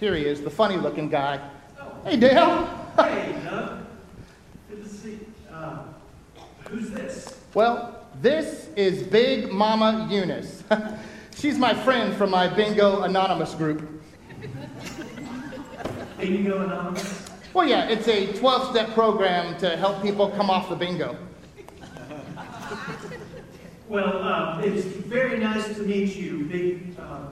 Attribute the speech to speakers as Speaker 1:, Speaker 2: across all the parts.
Speaker 1: Oh, here he is, the funny looking guy. Hey, Dale.
Speaker 2: Hey, Doug. Good to see you. Uh, who's this?
Speaker 1: Well, this is Big Mama Eunice. She's my friend from my Bingo Anonymous group.
Speaker 2: Bingo Anonymous?
Speaker 1: Well, yeah, it's a 12 step program to help people come off the bingo.
Speaker 2: Well, uh, it's very nice to meet you, Big. Uh,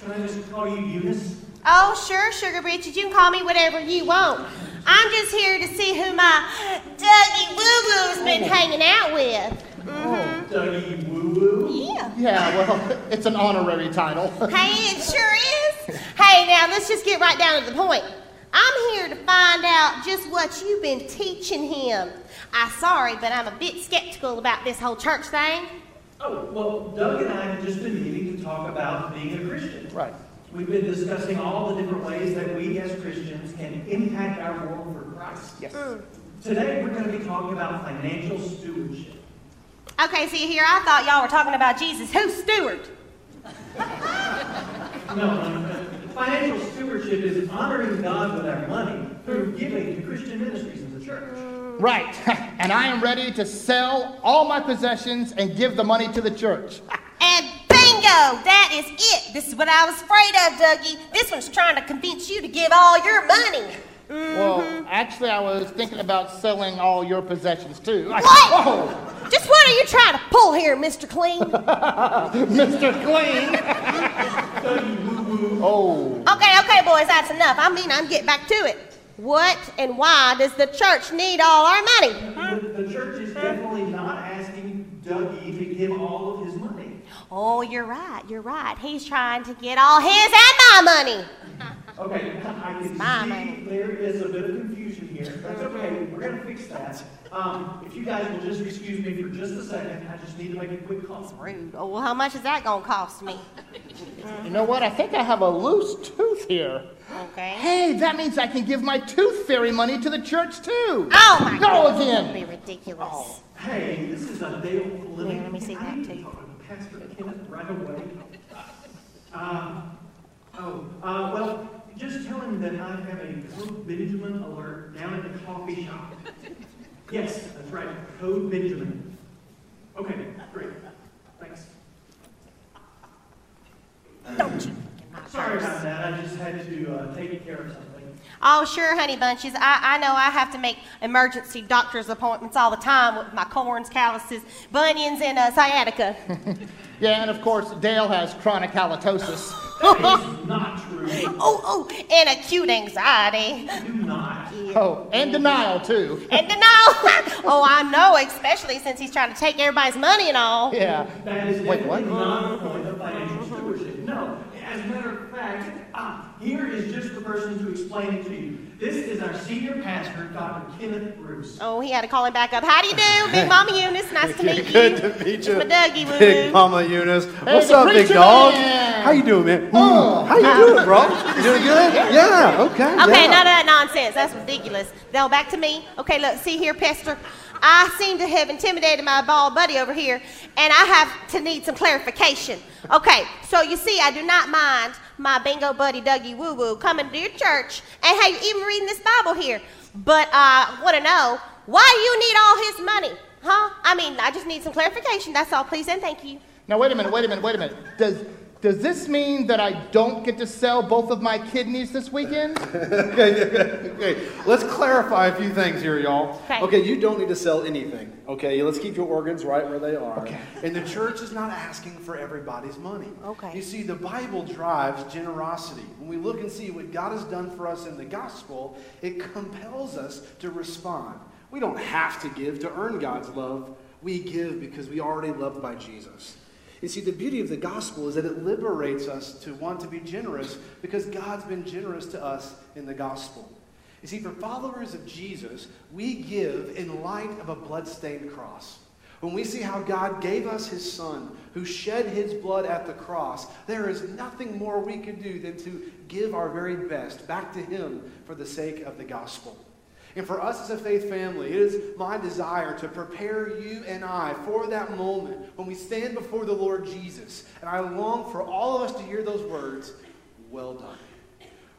Speaker 2: can I just call you Eunice?
Speaker 3: Oh, sure, Sugar Britches. You can call me whatever you want. I'm just here to see who my Dougie Woo Woo's been hanging out with. Mm-hmm.
Speaker 2: Dougie Woo Woo?
Speaker 3: Yeah.
Speaker 1: Yeah, well, it's an honorary title.
Speaker 3: Hey, it sure is. Hey, now let's just get right down to the point. I'm here to find out just what you've been teaching him. I'm sorry, but I'm a bit skeptical about this whole church thing.
Speaker 2: Oh, well, Doug and I have just been meeting to talk about being a Christian.
Speaker 1: right.
Speaker 2: We've been discussing all the different ways that we as Christians can impact our world for Christ.
Speaker 1: Yes. Mm.
Speaker 2: Today, we're going to be talking about financial stewardship.
Speaker 3: Okay, see here, I thought y'all were talking about Jesus. Who's steward?
Speaker 2: No, no, no. Financial stewardship is honoring God with our money through giving to Christian ministries in the church.
Speaker 1: Right. And I am ready to sell all my possessions and give the money to the church.
Speaker 3: And that is it. This is what I was afraid of, Dougie. This one's trying to convince you to give all your money.
Speaker 1: Well, mm-hmm. actually, I was thinking about selling all your possessions too.
Speaker 3: What?
Speaker 1: Whoa!
Speaker 3: Just what are you trying to pull here, Mr. Clean?
Speaker 1: Mr. Clean! oh.
Speaker 3: Okay, okay, boys, that's enough. I mean, I'm getting back to it. What and why does the church need all our money?
Speaker 2: The, the church is definitely not asking Dougie to give all of his money.
Speaker 3: Oh, you're right, you're right. He's trying to get all his and my money.
Speaker 2: Okay, I can
Speaker 3: my
Speaker 2: see
Speaker 3: money.
Speaker 2: there is a bit of confusion here. That's okay, we're gonna fix that. Um, if you guys will just excuse me for just a second, I just need to make a quick call.
Speaker 3: Rude. Oh, well, how much is that gonna cost me?
Speaker 1: You know what? I think I have a loose tooth here.
Speaker 3: Okay.
Speaker 1: Hey, that means I can give my tooth fairy money to the church too.
Speaker 3: Oh my
Speaker 1: Go
Speaker 3: God.
Speaker 1: again.
Speaker 3: That'd be ridiculous.
Speaker 2: Hey, this is a Dale Living.
Speaker 3: Here, let me see that too.
Speaker 2: Pastor Kenneth right away. Uh, oh, uh, well, just tell him that I have a Code Benjamin alert down at the coffee shop. Yes, that's right, Code Benjamin. Okay, great. Thanks.
Speaker 3: Don't you
Speaker 2: Sorry about that. I just had to uh, take care of something.
Speaker 3: Oh, sure, honey bunches. I, I know I have to make emergency doctor's appointments all the time with my corns, calluses, bunions, and uh, sciatica.
Speaker 1: Yeah, and of course, Dale has chronic halitosis.
Speaker 2: That is not true.
Speaker 3: Oh, oh, and acute anxiety.
Speaker 2: Do not.
Speaker 1: Oh, and denial too.
Speaker 3: And denial. oh, I know, especially since he's trying to take everybody's money and all.
Speaker 1: Yeah.
Speaker 2: That is
Speaker 1: Wait, what?
Speaker 2: not the point of financial stewardship. No. As a matter of fact, ah, here is just the person to explain it to you. This is our senior pastor, Dr. Kenneth Bruce.
Speaker 3: Oh, he had to call him back up. How do you do, Big Mama Eunice? Nice to meet you.
Speaker 4: Good to meet you.
Speaker 3: It's my Dougie Woo
Speaker 4: Big Mama Eunice. What's up, big dog?
Speaker 1: man.
Speaker 4: How you doing, man?
Speaker 1: Oh.
Speaker 4: How you doing, bro? You doing good? Yeah, okay.
Speaker 3: Okay,
Speaker 4: yeah.
Speaker 3: none of that nonsense. That's ridiculous. Now back to me. Okay, look, see here, Pastor. I seem to have intimidated my bald buddy over here, and I have to need some clarification. Okay, so you see, I do not mind my bingo buddy Dougie Woo Woo coming to your church and hey, you even reading this Bible here. But uh, I want to know why you need all his money, huh? I mean, I just need some clarification. That's all, please, and thank you.
Speaker 1: Now, wait a minute, wait a minute, wait a minute. Does, does this mean that I don't get to sell both of my kidneys this weekend?
Speaker 4: okay, okay, okay. Let's clarify a few things here, y'all.
Speaker 3: Okay.
Speaker 4: you don't need to sell anything. Okay, let's keep your organs right where they are.
Speaker 1: Okay.
Speaker 4: And the church is not asking for everybody's money.
Speaker 3: Okay.
Speaker 4: You see, the Bible drives generosity. When we look and see what God has done for us in the gospel, it compels us to respond. We don't have to give to earn God's love. We give because we are already loved by Jesus. You see, the beauty of the gospel is that it liberates us to want to be generous because God's been generous to us in the gospel. You see, for followers of Jesus, we give in light of a bloodstained cross. When we see how God gave us his son, who shed his blood at the cross, there is nothing more we can do than to give our very best back to him for the sake of the gospel. And for us as a faith family, it is my desire to prepare you and I for that moment when we stand before the Lord Jesus. And I long for all of us to hear those words, well done.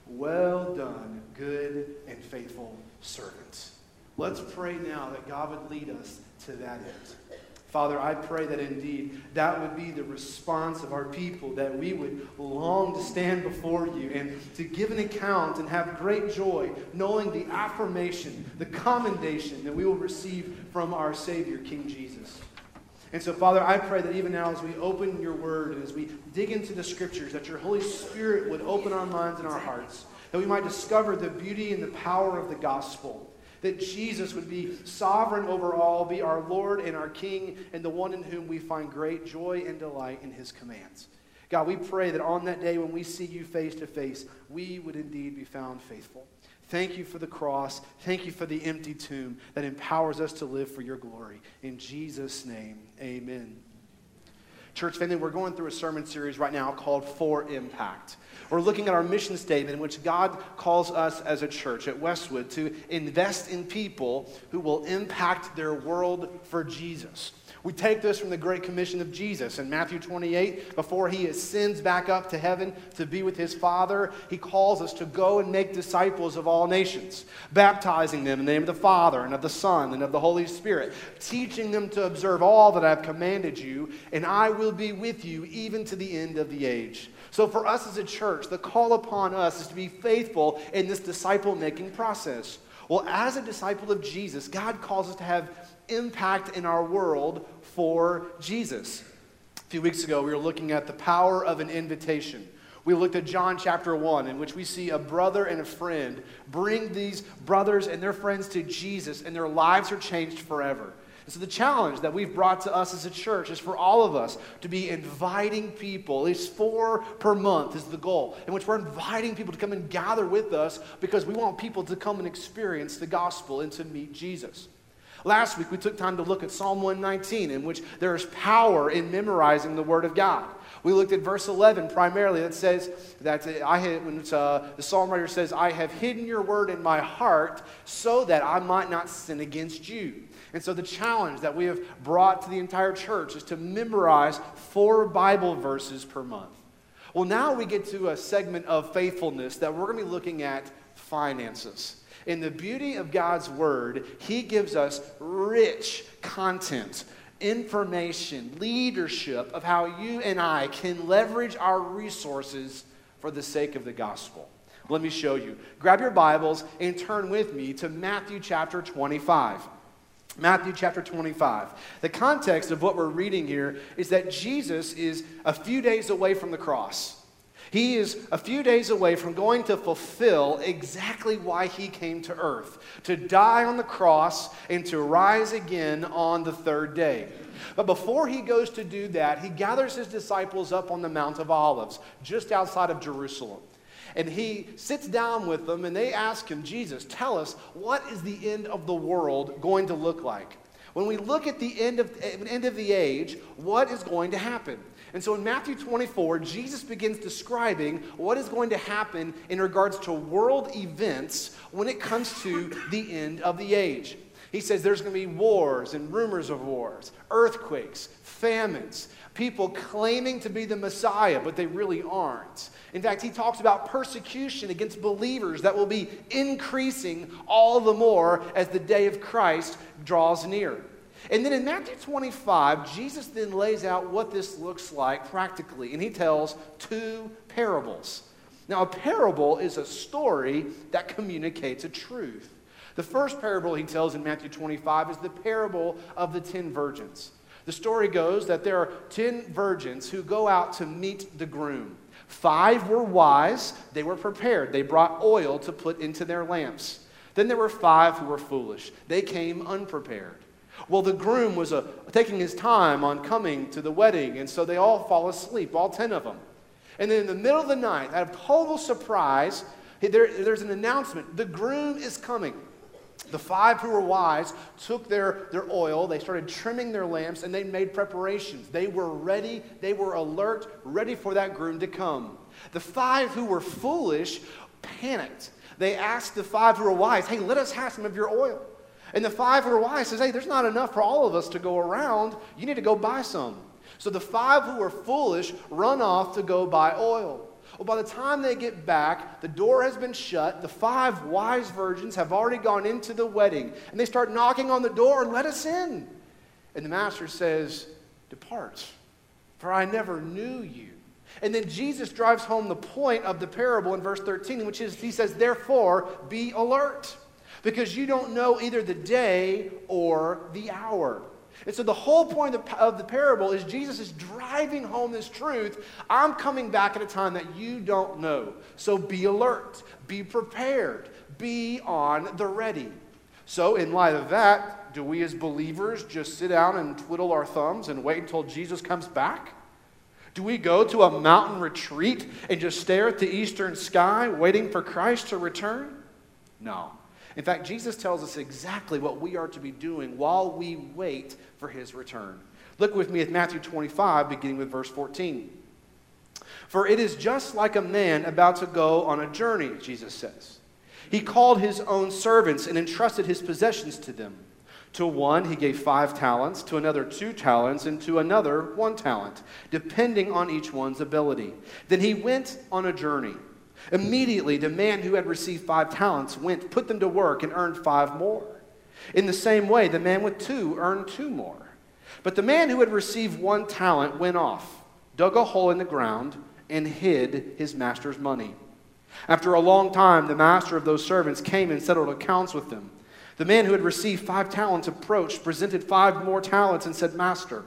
Speaker 4: Well done, good and faithful servant. Let's pray now that God would lead us to that end. Father, I pray that indeed that would be the response of our people, that we would long to stand before you and to give an account and have great joy, knowing the affirmation, the commendation that we will receive from our Savior, King Jesus. And so, Father, I pray that even now as we open your word and as we dig into the scriptures, that your Holy Spirit would open our minds and our hearts, that we might discover the beauty and the power of the gospel, that Jesus would be sovereign over all, be our Lord and our King, and the one in whom we find great joy and delight in his commands. God, we pray that on that day when we see you face to face, we would indeed be found faithful. Thank you for the cross. Thank you for the empty tomb that empowers us to live for your glory. In Jesus' name, amen. Church family, we're going through a sermon series right now called For Impact. We're looking at our mission statement in which God calls us as a church at Westwood to invest in people who will impact their world for Jesus. We take this from the Great Commission of Jesus in Matthew 28. Before he ascends back up to heaven to be with his Father, he calls us to go and make disciples of all nations, baptizing them in the name of the Father and of the Son and of the Holy Spirit, teaching them to observe all that I've commanded you, and I will be with you even to the end of the age. So, for us as a church, the call upon us is to be faithful in this disciple making process. Well, as a disciple of Jesus, God calls us to have impact in our world for Jesus. A few weeks ago, we were looking at the power of an invitation. We looked at John chapter 1, in which we see a brother and a friend bring these brothers and their friends to Jesus, and their lives are changed forever. And so, the challenge that we've brought to us as a church is for all of us to be inviting people, at least four per month is the goal, in which we're inviting people to come and gather with us because we want people to come and experience the gospel and to meet Jesus. Last week, we took time to look at Psalm 119, in which there is power in memorizing the Word of God. We looked at verse 11 primarily that says that I had, when uh, the psalm writer says, I have hidden your word in my heart so that I might not sin against you. And so the challenge that we have brought to the entire church is to memorize four Bible verses per month. Well, now we get to a segment of faithfulness that we're going to be looking at finances. In the beauty of God's Word, He gives us rich content, information, leadership of how you and I can leverage our resources for the sake of the gospel. Let me show you. Grab your Bibles and turn with me to Matthew chapter 25. Matthew chapter 25. The context of what we're reading here is that Jesus is a few days away from the cross. He is a few days away from going to fulfill exactly why he came to earth to die on the cross and to rise again on the third day. But before he goes to do that, he gathers his disciples up on the Mount of Olives, just outside of Jerusalem. And he sits down with them and they ask him, Jesus, tell us, what is the end of the world going to look like? When we look at the end of, end of the age, what is going to happen? And so in Matthew 24, Jesus begins describing what is going to happen in regards to world events when it comes to the end of the age. He says there's going to be wars and rumors of wars, earthquakes, famines, people claiming to be the Messiah, but they really aren't. In fact, he talks about persecution against believers that will be increasing all the more as the day of Christ draws near. And then in Matthew 25, Jesus then lays out what this looks like practically, and he tells two parables. Now, a parable is a story that communicates a truth. The first parable he tells in Matthew 25 is the parable of the ten virgins. The story goes that there are ten virgins who go out to meet the groom. Five were wise, they were prepared, they brought oil to put into their lamps. Then there were five who were foolish, they came unprepared. Well, the groom was uh, taking his time on coming to the wedding, and so they all fall asleep, all 10 of them. And then in the middle of the night, out of total surprise, there, there's an announcement the groom is coming. The five who were wise took their, their oil, they started trimming their lamps, and they made preparations. They were ready, they were alert, ready for that groom to come. The five who were foolish panicked. They asked the five who were wise, Hey, let us have some of your oil. And the five who are wise says, hey, there's not enough for all of us to go around. You need to go buy some. So the five who are foolish run off to go buy oil. Well, by the time they get back, the door has been shut. The five wise virgins have already gone into the wedding. And they start knocking on the door let us in. And the master says, Depart, for I never knew you. And then Jesus drives home the point of the parable in verse 13, which is he says, Therefore, be alert, because you don't know either the day or the hour. And so the whole point of the, of the parable is Jesus is driving home this truth. I'm coming back at a time that you don't know. So be alert, be prepared, be on the ready. So, in light of that, do we as believers just sit down and twiddle our thumbs and wait until Jesus comes back? Do we go to a mountain retreat and just stare at the eastern sky waiting for Christ to return? No. In fact, Jesus tells us exactly what we are to be doing while we wait for his return. Look with me at Matthew 25, beginning with verse 14. For it is just like a man about to go on a journey, Jesus says. He called his own servants and entrusted his possessions to them. To one he gave five talents, to another two talents, and to another one talent, depending on each one's ability. Then he went on a journey. Immediately, the man who had received five talents went, put them to work, and earned five more. In the same way, the man with two earned two more. But the man who had received one talent went off, dug a hole in the ground, and hid his master's money. After a long time, the master of those servants came and settled accounts with them. The man who had received five talents approached, presented five more talents, and said, Master,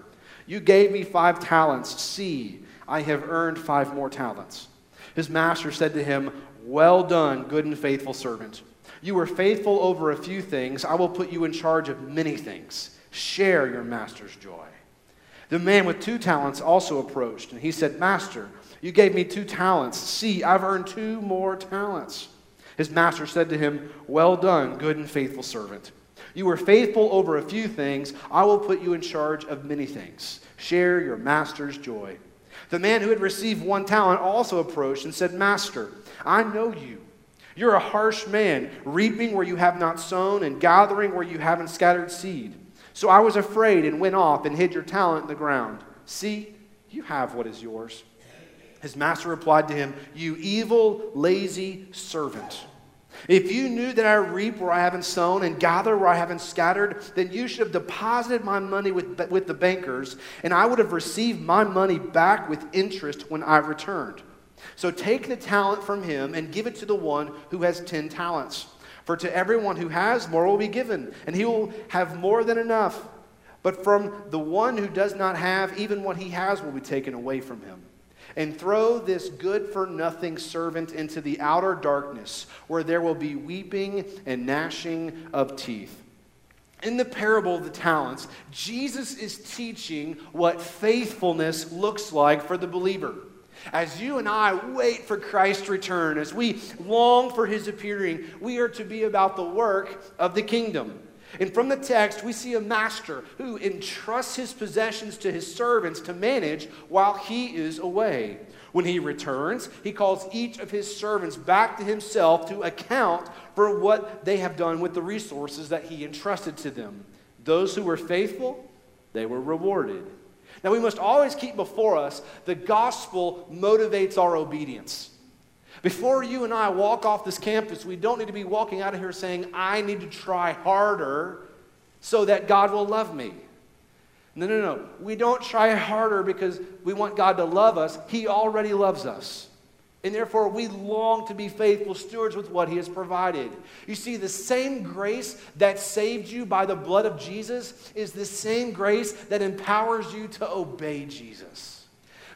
Speaker 4: you gave me five talents. See, I have earned five more talents. His master said to him, Well done, good and faithful servant. You were faithful over a few things. I will put you in charge of many things. Share your master's joy. The man with two talents also approached, and he said, Master, you gave me two talents. See, I've earned two more talents. His master said to him, Well done, good and faithful servant. You were faithful over a few things. I will put you in charge of many things. Share your master's joy. The man who had received one talent also approached and said, Master, I know you. You're a harsh man, reaping where you have not sown and gathering where you haven't scattered seed. So I was afraid and went off and hid your talent in the ground. See, you have what is yours. His master replied to him, You evil, lazy servant. If you knew that I reap where I haven't sown and gather where I haven't scattered, then you should have deposited my money with, with the bankers, and I would have received my money back with interest when I returned. So take the talent from him and give it to the one who has ten talents. For to everyone who has, more will be given, and he will have more than enough. But from the one who does not have, even what he has will be taken away from him and throw this good for nothing servant into the outer darkness, where there will be weeping and gnashing of teeth. In the parable of the talents, Jesus is teaching what faithfulness looks like for the believer. As you and I wait for Christ's return, as we long for his appearing, we are to be about the work of the kingdom. And from the text, we see a master who entrusts his possessions to his servants to manage while he is away. When he returns, he calls each of his servants back to himself to account for what they have done with the resources that he entrusted to them. Those who were faithful, they were rewarded. Now, we must always keep before us the gospel motivates our obedience. Before you and I walk off this campus, we don't need to be walking out of here saying, I need to try harder so that God will love me. No, no, no. We don't try harder because we want God to love us. He already loves us. And therefore, we long to be faithful stewards with what He has provided. You see, the same grace that saved you by the blood of Jesus is the same grace that empowers you to obey Jesus.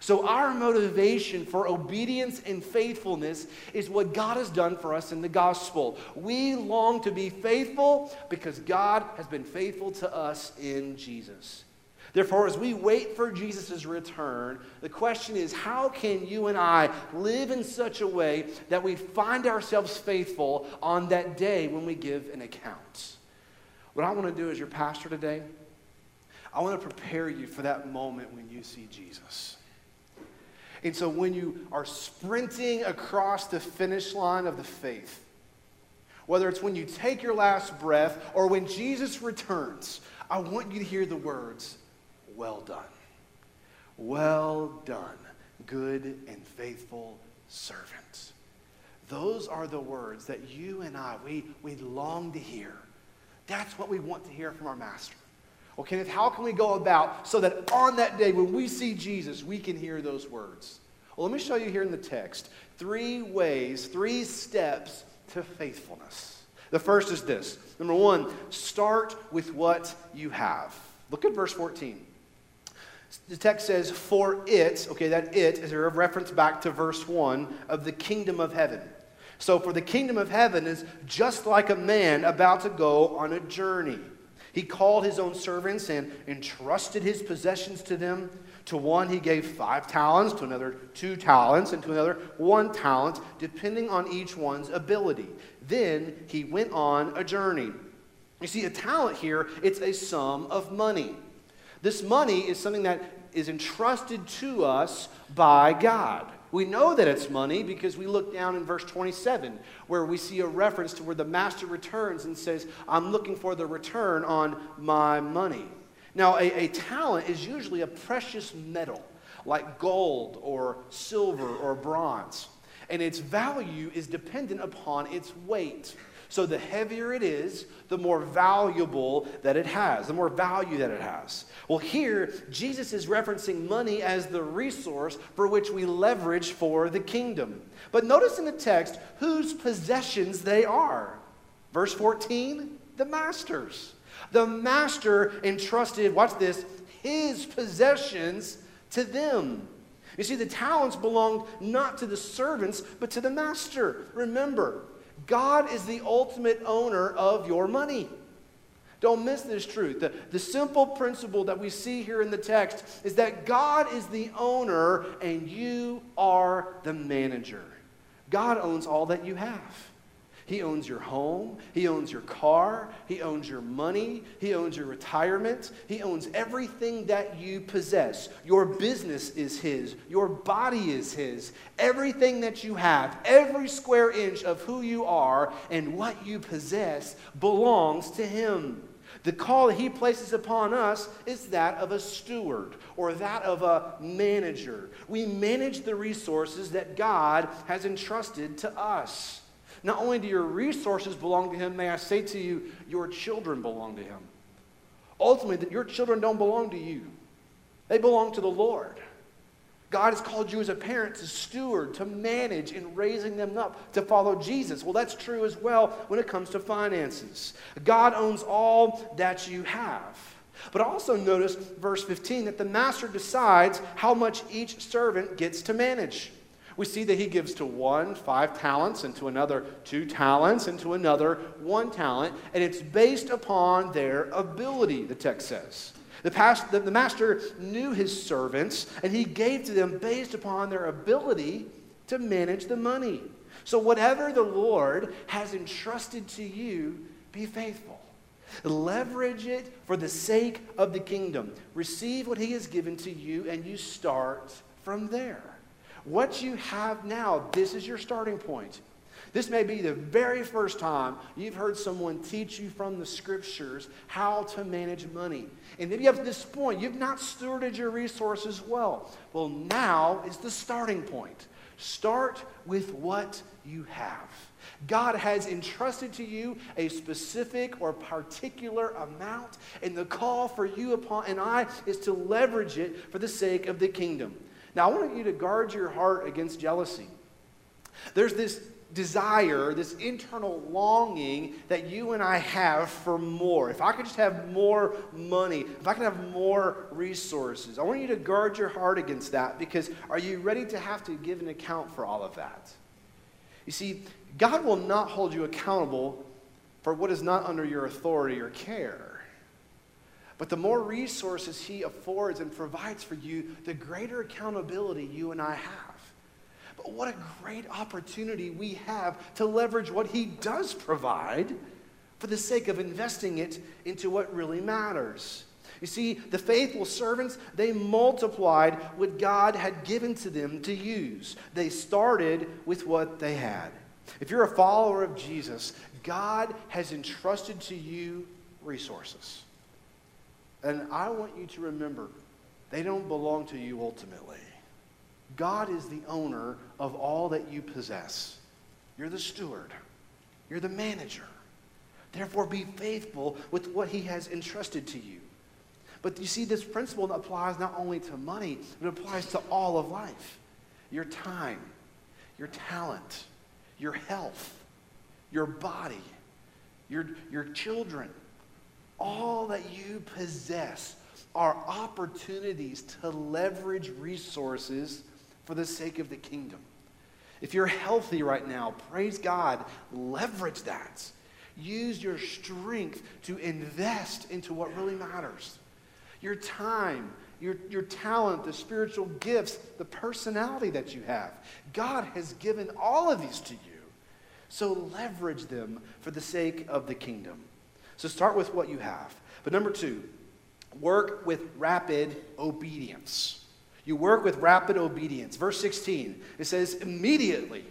Speaker 4: So, our motivation for obedience and faithfulness is what God has done for us in the gospel. We long to be faithful because God has been faithful to us in Jesus. Therefore, as we wait for Jesus' return, the question is how can you and I live in such a way that we find ourselves faithful on that day when we give an account? What I want to do as your pastor today, I want to prepare you for that moment when you see Jesus. And so when you are sprinting across the finish line of the faith, whether it's when you take your last breath or when Jesus returns, I want you to hear the words, well done. Well done, good and faithful servant. Those are the words that you and I, we, we long to hear. That's what we want to hear from our master. Well, Kenneth, how can we go about so that on that day when we see Jesus, we can hear those words? Well, let me show you here in the text three ways, three steps to faithfulness. The first is this number one, start with what you have. Look at verse 14. The text says, For it, okay, that it is a reference back to verse 1 of the kingdom of heaven. So, for the kingdom of heaven is just like a man about to go on a journey. He called his own servants and entrusted his possessions to them. To one, he gave five talents, to another, two talents, and to another, one talent, depending on each one's ability. Then he went on a journey. You see, a talent here, it's a sum of money. This money is something that is entrusted to us by God. We know that it's money because we look down in verse 27 where we see a reference to where the master returns and says, I'm looking for the return on my money. Now, a, a talent is usually a precious metal like gold or silver or bronze, and its value is dependent upon its weight. So the heavier it is, the more valuable that it has, the more value that it has. Well, here, Jesus is referencing money as the resource for which we leverage for the kingdom. But notice in the text whose possessions they are. Verse 14, the master's. The master entrusted, watch this, his possessions to them. You see, the talents belonged not to the servants, but to the master. Remember, God is the ultimate owner of your money. Don't miss this truth. The, the simple principle that we see here in the text is that God is the owner and you are the manager. God owns all that you have. He owns your home. He owns your car. He owns your money. He owns your retirement. He owns everything that you possess. Your business is His. Your body is His. Everything that you have, every square inch of who you are and what you possess belongs to Him. The call that He places upon us is that of a steward or that of a manager. We manage the resources that God has entrusted to us. Not only do your resources belong to Him, may I say to you, your children belong to Him. Ultimately, that your children don't belong to you, they belong to the Lord. God has called you as a parent to steward, to manage in raising them up to follow Jesus. Well, that's true as well when it comes to finances. God owns all that you have. But also notice verse 15 that the master decides how much each servant gets to manage we see that he gives to one five talents, and to another two talents, and to another one talent, and it's based upon their ability, the text says. The, past, the, the master knew his servants, and he gave to them based upon their ability to manage the money. So, whatever the Lord has entrusted to you, be faithful. Leverage it for the sake of the kingdom. Receive what he has given to you, and you start from there. What you have now, this is your starting point. This may be the very first time you've heard someone teach you from the scriptures how to manage money. And maybe up to this point, you've not stewarded your resources well. Well, now is the starting point. Start with what you have. God has entrusted to you a specific or particular amount, and the call for you upon and I is to leverage it for the sake of the kingdom. Now, I want you to guard your heart against jealousy. There's this desire, this internal longing that you and I have for more. If I could just have more money, if I could have more resources, I want you to guard your heart against that because are you ready to have to give an account for all of that? You see, God will not hold you accountable for what is not under your authority or care. But the more resources He affords and provides for you, the greater accountability you and I have. But what a great opportunity we have to leverage what He does provide for the sake of investing it into what really matters. You see, the faithful servants, they multiplied what God had given to them to use. They started with what they had. If you're a follower of Jesus, God has entrusted to you resources. And I want you to remember, they don't belong to you ultimately. God is the owner of all that you possess. You're the steward, you're the manager. Therefore, be faithful with what He has entrusted to you. But you see, this principle applies not only to money, it applies to all of life your time, your talent, your health, your body, your, your children. All that you possess are opportunities to leverage resources for the sake of the kingdom. If you're healthy right now, praise God, leverage that. Use your strength to invest into what really matters. Your time, your, your talent, the spiritual gifts, the personality that you have. God has given all of these to you. So leverage them for the sake of the kingdom. So start with what you have. But number two, work with rapid obedience. You work with rapid obedience. Verse 16, it says, immediately.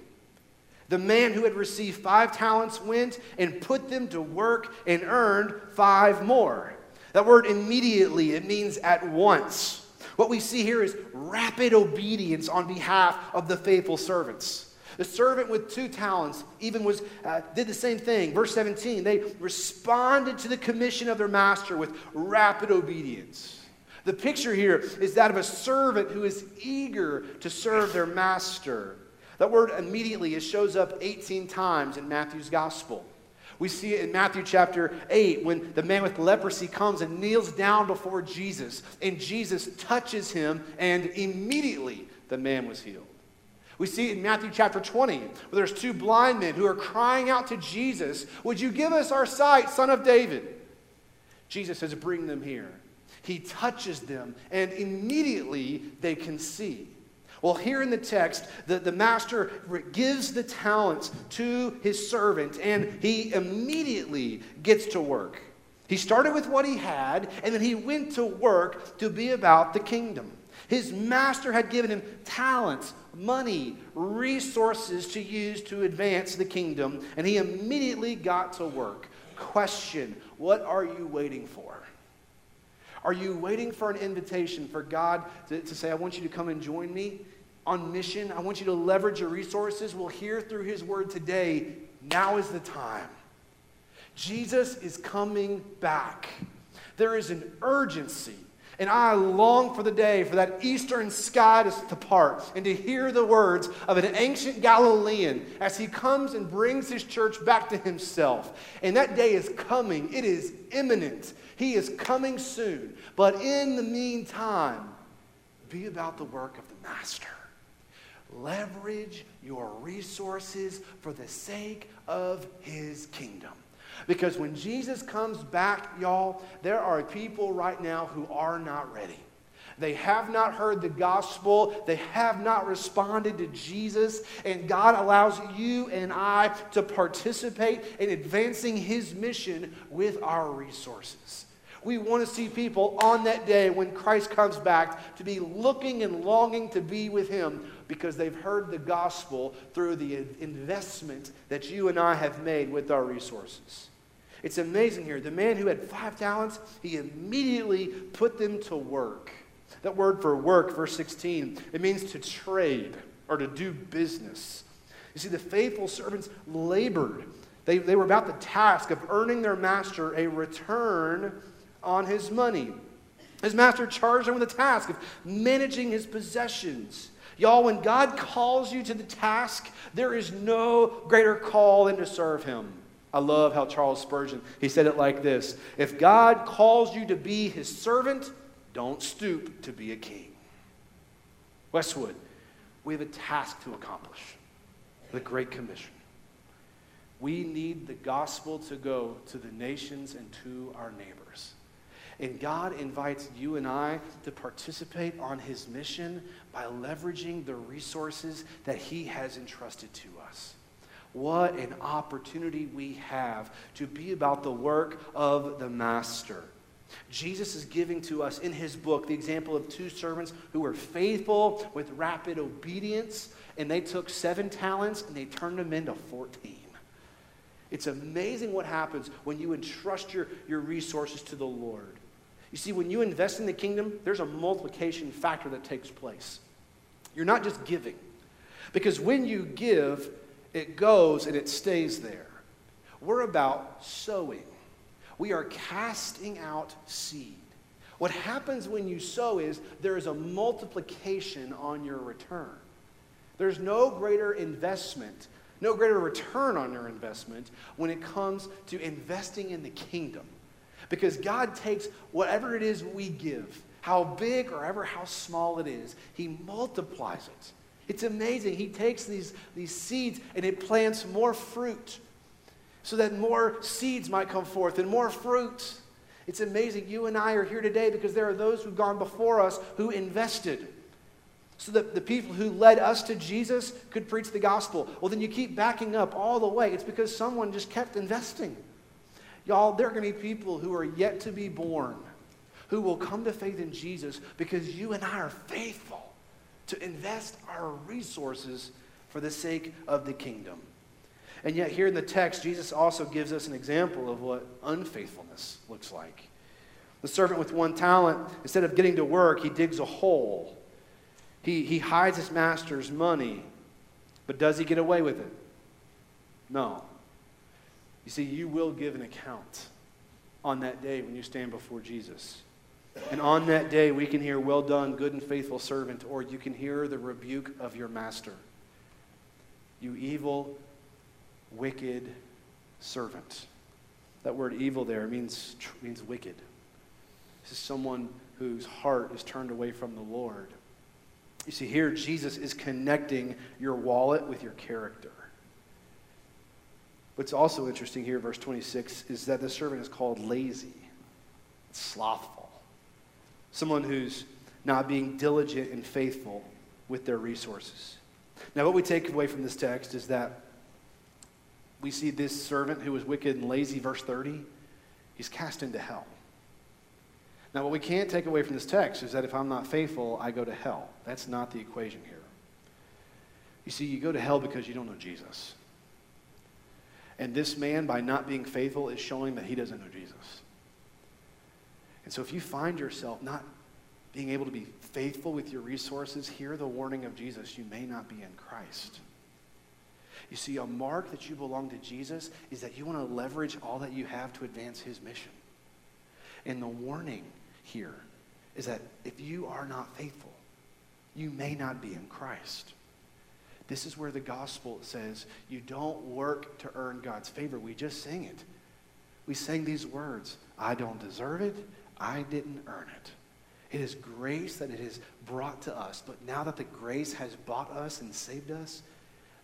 Speaker 4: The man who had received five talents went and put them to work and earned five more. That word immediately, it means at once. What we see here is rapid obedience on behalf of the faithful servants. The servant with two talents even was uh, did the same thing. Verse 17, they responded to the commission of their master with rapid obedience. The picture here is that of a servant who is eager to serve their master. That word immediately it shows up 18 times in Matthew's gospel. We see it in Matthew chapter 8 when the man with leprosy comes and kneels down before Jesus, and Jesus touches him, and immediately the man was healed. We see in Matthew chapter 20, where there's two blind men who are crying out to Jesus, Would you give us our sight, son of David? Jesus says, Bring them here. He touches them, and immediately they can see. Well, here in the text, the, the master gives the talents to his servant, and he immediately gets to work. He started with what he had, and then he went to work to be about the kingdom. His master had given him talents, money, resources to use to advance the kingdom, and he immediately got to work. Question What are you waiting for? Are you waiting for an invitation for God to, to say, I want you to come and join me on mission? I want you to leverage your resources. We'll hear through His word today. Now is the time. Jesus is coming back. There is an urgency. And I long for the day for that eastern sky to, part and to hear the words of an ancient Galilean as he comes and brings his church back to himself. And that day is coming, it is imminent. He is coming soon. But in the meantime, be about the work of the Master. Leverage your resources for the sake of his kingdom. Because when Jesus comes back, y'all, there are people right now who are not ready. They have not heard the gospel. They have not responded to Jesus. And God allows you and I to participate in advancing His mission with our resources. We want to see people on that day when Christ comes back to be looking and longing to be with Him because they've heard the gospel through the investment that you and I have made with our resources. It's amazing here. The man who had five talents, he immediately put them to work. That word for work, verse 16, it means to trade or to do business. You see, the faithful servants labored. They, they were about the task of earning their master a return on his money. His master charged him with the task of managing his possessions. Y'all, when God calls you to the task, there is no greater call than to serve him. I love how Charles Spurgeon, he said it like this. If God calls you to be his servant, don't stoop to be a king. Westwood, we have a task to accomplish the Great Commission. We need the gospel to go to the nations and to our neighbors. And God invites you and I to participate on his mission by leveraging the resources that he has entrusted to us. What an opportunity we have to be about the work of the Master. Jesus is giving to us in his book the example of two servants who were faithful with rapid obedience, and they took seven talents and they turned them into 14. It's amazing what happens when you entrust your, your resources to the Lord. You see, when you invest in the kingdom, there's a multiplication factor that takes place. You're not just giving. Because when you give, it goes and it stays there. We're about sowing. We are casting out seed. What happens when you sow is there is a multiplication on your return. There's no greater investment, no greater return on your investment when it comes to investing in the kingdom. Because God takes whatever it is we give, how big or ever how small it is, He multiplies it. It's amazing. He takes these, these seeds and it plants more fruit so that more seeds might come forth and more fruit. It's amazing. You and I are here today because there are those who've gone before us who invested so that the people who led us to Jesus could preach the gospel. Well, then you keep backing up all the way. It's because someone just kept investing. Y'all, there are going to be people who are yet to be born who will come to faith in Jesus because you and I are faithful to invest our resources for the sake of the kingdom. And yet, here in the text, Jesus also gives us an example of what unfaithfulness looks like. The servant with one talent, instead of getting to work, he digs a hole. He, he hides his master's money. But does he get away with it? No. You see, you will give an account on that day when you stand before Jesus. And on that day, we can hear, Well done, good and faithful servant, or you can hear the rebuke of your master. You evil wicked servant. That word evil there means, means wicked. This is someone whose heart is turned away from the Lord. You see, here Jesus is connecting your wallet with your character. What's also interesting here, verse 26, is that the servant is called lazy, slothful. Someone who's not being diligent and faithful with their resources. Now, what we take away from this text is that we see this servant who was wicked and lazy, verse 30, he's cast into hell. Now, what we can't take away from this text is that if I'm not faithful, I go to hell. That's not the equation here. You see, you go to hell because you don't know Jesus. And this man, by not being faithful, is showing that he doesn't know Jesus. And so if you find yourself not being able to be faithful with your resources, hear the warning of Jesus you may not be in Christ. You see, a mark that you belong to Jesus is that you want to leverage all that you have to advance his mission. And the warning here is that if you are not faithful, you may not be in Christ. This is where the gospel says you don't work to earn God's favor. We just sing it. We sang these words I don't deserve it, I didn't earn it. It is grace that it has brought to us. But now that the grace has bought us and saved us,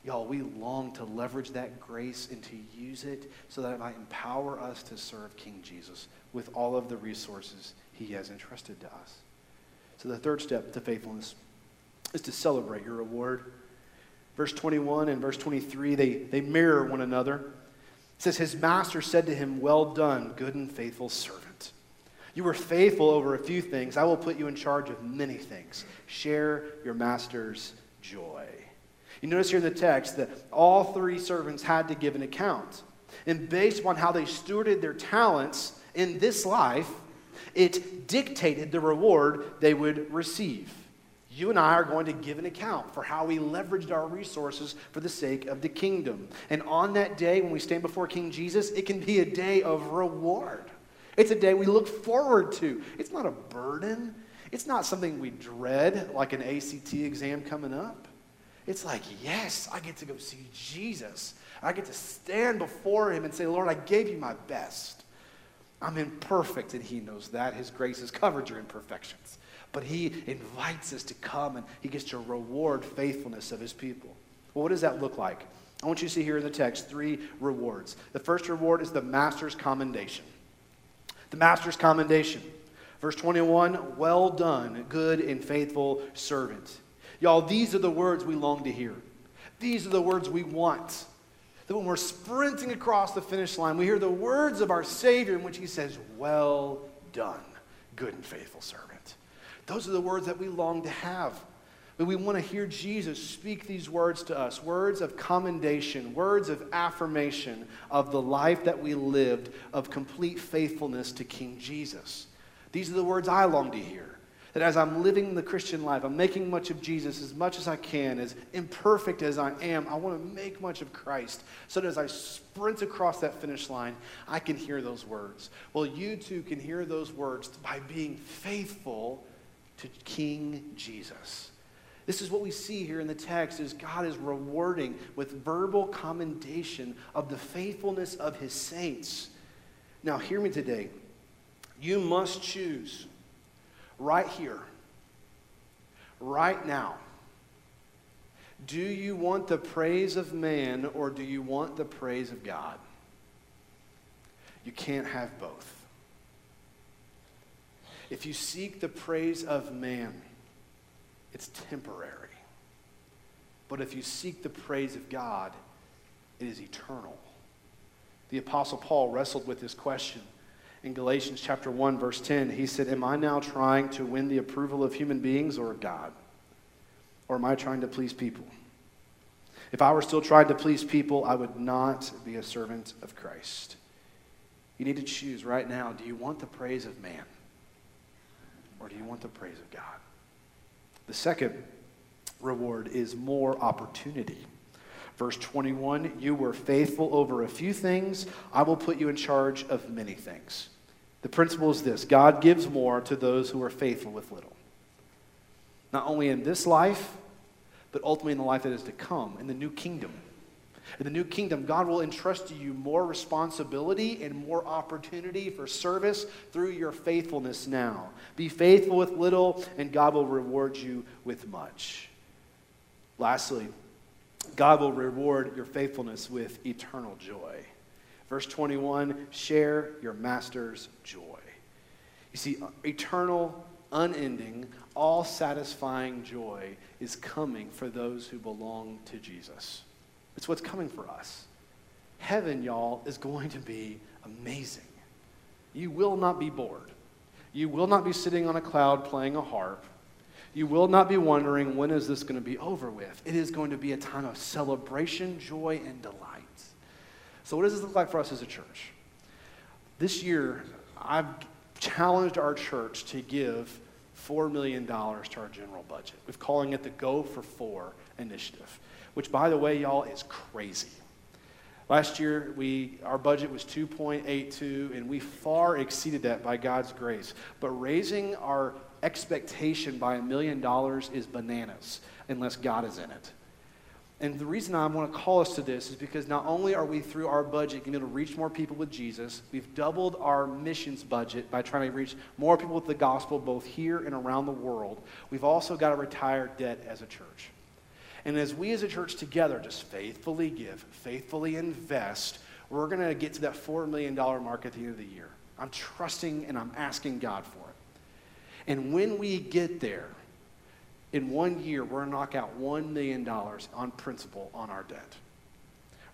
Speaker 4: Y'all, we long to leverage that grace and to use it so that it might empower us to serve King Jesus with all of the resources he has entrusted to us. So, the third step to faithfulness is to celebrate your reward. Verse 21 and verse 23, they, they mirror one another. It says, His master said to him, Well done, good and faithful servant. You were faithful over a few things. I will put you in charge of many things. Share your master's joy. You notice here in the text that all three servants had to give an account. And based upon how they stewarded their talents in this life, it dictated the reward they would receive. You and I are going to give an account for how we leveraged our resources for the sake of the kingdom. And on that day, when we stand before King Jesus, it can be a day of reward. It's a day we look forward to. It's not a burden, it's not something we dread, like an ACT exam coming up. It's like, yes, I get to go see Jesus. I get to stand before him and say, Lord, I gave you my best. I'm imperfect, and he knows that. His grace has covered your imperfections. But he invites us to come, and he gets to reward faithfulness of his people. Well, what does that look like? I want you to see here in the text three rewards. The first reward is the master's commendation. The master's commendation. Verse 21 Well done, good and faithful servant. Y'all, these are the words we long to hear. These are the words we want. That when we're sprinting across the finish line, we hear the words of our Savior in which He says, Well done, good and faithful servant. Those are the words that we long to have. But we want to hear Jesus speak these words to us words of commendation, words of affirmation of the life that we lived, of complete faithfulness to King Jesus. These are the words I long to hear That as I'm living the Christian life, I'm making much of Jesus as much as I can, as imperfect as I am, I want to make much of Christ. So that as I sprint across that finish line, I can hear those words. Well, you too can hear those words by being faithful to King Jesus. This is what we see here in the text is God is rewarding with verbal commendation of the faithfulness of his saints. Now hear me today. You must choose right here, right now. Do you want the praise of man or do you want the praise of God? You can't have both. If you seek the praise of man, it's temporary. But if you seek the praise of God, it is eternal. The Apostle Paul wrestled with this question. In Galatians chapter 1, verse 10, he said, Am I now trying to win the approval of human beings or God? Or am I trying to please people? If I were still trying to please people, I would not be a servant of Christ. You need to choose right now do you want the praise of man? Or do you want the praise of God? The second reward is more opportunity. Verse 21 You were faithful over a few things, I will put you in charge of many things. The principle is this God gives more to those who are faithful with little. Not only in this life, but ultimately in the life that is to come, in the new kingdom. In the new kingdom, God will entrust to you more responsibility and more opportunity for service through your faithfulness now. Be faithful with little, and God will reward you with much. Lastly, God will reward your faithfulness with eternal joy. Verse 21 share your master's joy. You see, eternal, unending, all satisfying joy is coming for those who belong to Jesus. It's what's coming for us. Heaven, y'all, is going to be amazing. You will not be bored. You will not be sitting on a cloud playing a harp. You will not be wondering, when is this going to be over with? It is going to be a time of celebration, joy, and delight. So, what does this look like for us as a church? This year, I've challenged our church to give $4 million to our general budget. We're calling it the Go for Four initiative which, by the way, y'all, is crazy. Last year, we, our budget was 2.82, and we far exceeded that by God's grace. But raising our expectation by a million dollars is bananas unless God is in it. And the reason I want to call us to this is because not only are we through our budget going to reach more people with Jesus, we've doubled our missions budget by trying to reach more people with the gospel both here and around the world. We've also got to retire debt as a church. And as we as a church together just faithfully give, faithfully invest, we're going to get to that $4 million mark at the end of the year. I'm trusting and I'm asking God for it. And when we get there, in one year, we're going to knock out $1 million on principal on our debt.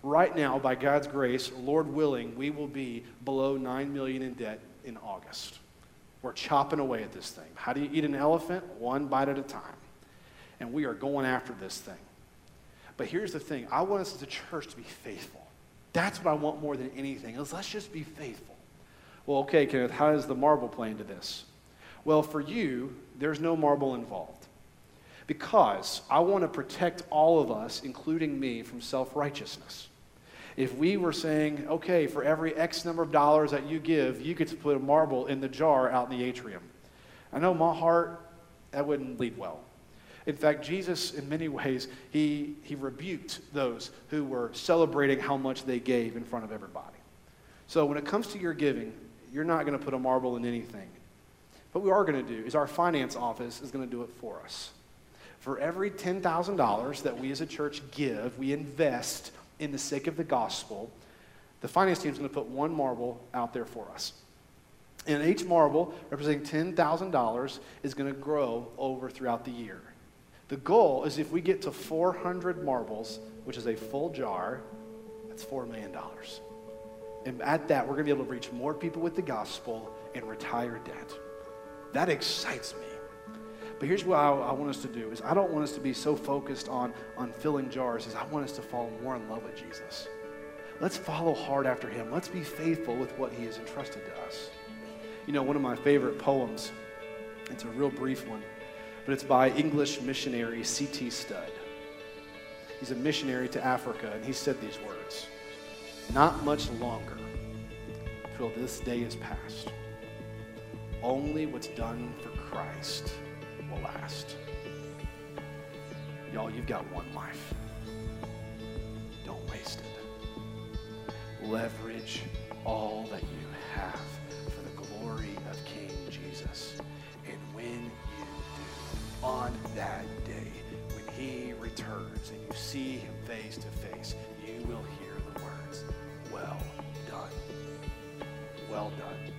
Speaker 4: Right now, by God's grace, Lord willing, we will be below 9 million in debt in August. We're chopping away at this thing. How do you eat an elephant? One bite at a time and we are going after this thing. But here's the thing I want us as a church to be faithful. That's what I want more than anything, is let's just be faithful. Well, okay, Kenneth, how does the marble play into this? Well, for you, there's no marble involved. Because I want to protect all of us, including me, from self righteousness. If we were saying, okay, for every X number of dollars that you give, you get to put a marble in the jar out in the atrium. I know my heart, that wouldn't lead well. In fact, Jesus, in many ways, he, he rebuked those who were celebrating how much they gave in front of everybody. So when it comes to your giving, you're not going to put a marble in anything. What we are going to do is our finance office is going to do it for us. For every $10,000 that we as a church give, we invest in the sake of the gospel, the finance team is going to put one marble out there for us. And each marble, representing $10,000, is going to grow over throughout the year. The goal is if we get to 400 marbles, which is a full jar, that's $4 million. And at that, we're going to be able to reach more people with the gospel and retire debt. That excites me. But here's what I, I, want us to do is I don't want us to be so focused on, on filling jars as I want us to fall more in love with Jesus. Let's follow hard after him. Let's be faithful with what he has entrusted to us. You know, one of my favorite poems It's a real brief one, but it's by English missionary C.T. Studd. He's a missionary to Africa, and he said these words Not much longer till this day is past. Only what's done for Christ will last. Y'all, you've got one life. Don't waste it. Leverage all that you have on that day, when he returns and you see him face to face, you will hear the words, Well done. Well done,